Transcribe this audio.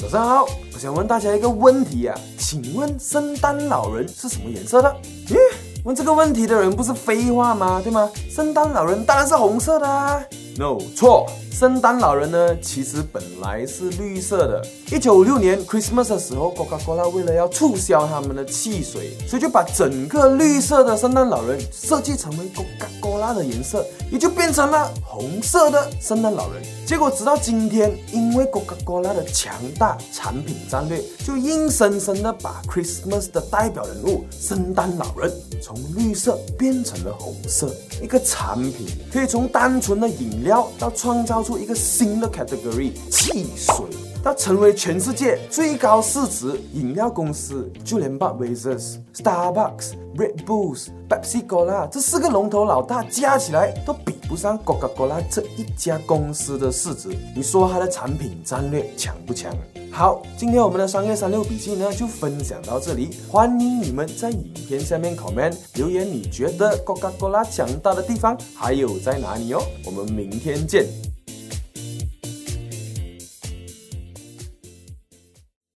早上好，我想问大家一个问题啊，请问圣诞老人是什么颜色的？咦，问这个问题的人不是废话吗？对吗？圣诞老人当然是红色的啊。No，错，圣诞老人呢，其实本来是绿色的。一九五六年 Christmas 的时候，Coca-Cola 为了要促销他们的汽水，所以就把整个绿色的圣诞老人设计成为 Coca-Cola 的颜色，也就变成了红色的圣诞老人。结果直到今天，因为 Coca-Cola 的强大产品战略，就硬生生的把 Christmas 的代表人物圣诞老人从绿色变成了红色。一个产品可以从单纯的饮料。到创造出一个新的 category 汽水，到成为全世界最高市值饮料公司，就连 Budweiser、Starbucks、Red Bulls、Pepsi Cola 这四个龙头老大加起来都比不上 Coca-Cola 这一家公司的市值。你说它的产品战略强不强？好，今天我们的商业三六笔记呢就分享到这里，欢迎你们在影片下面 comment 留言，你觉得 Coca-Cola 强大的地方还有在哪里哦？我们明天见。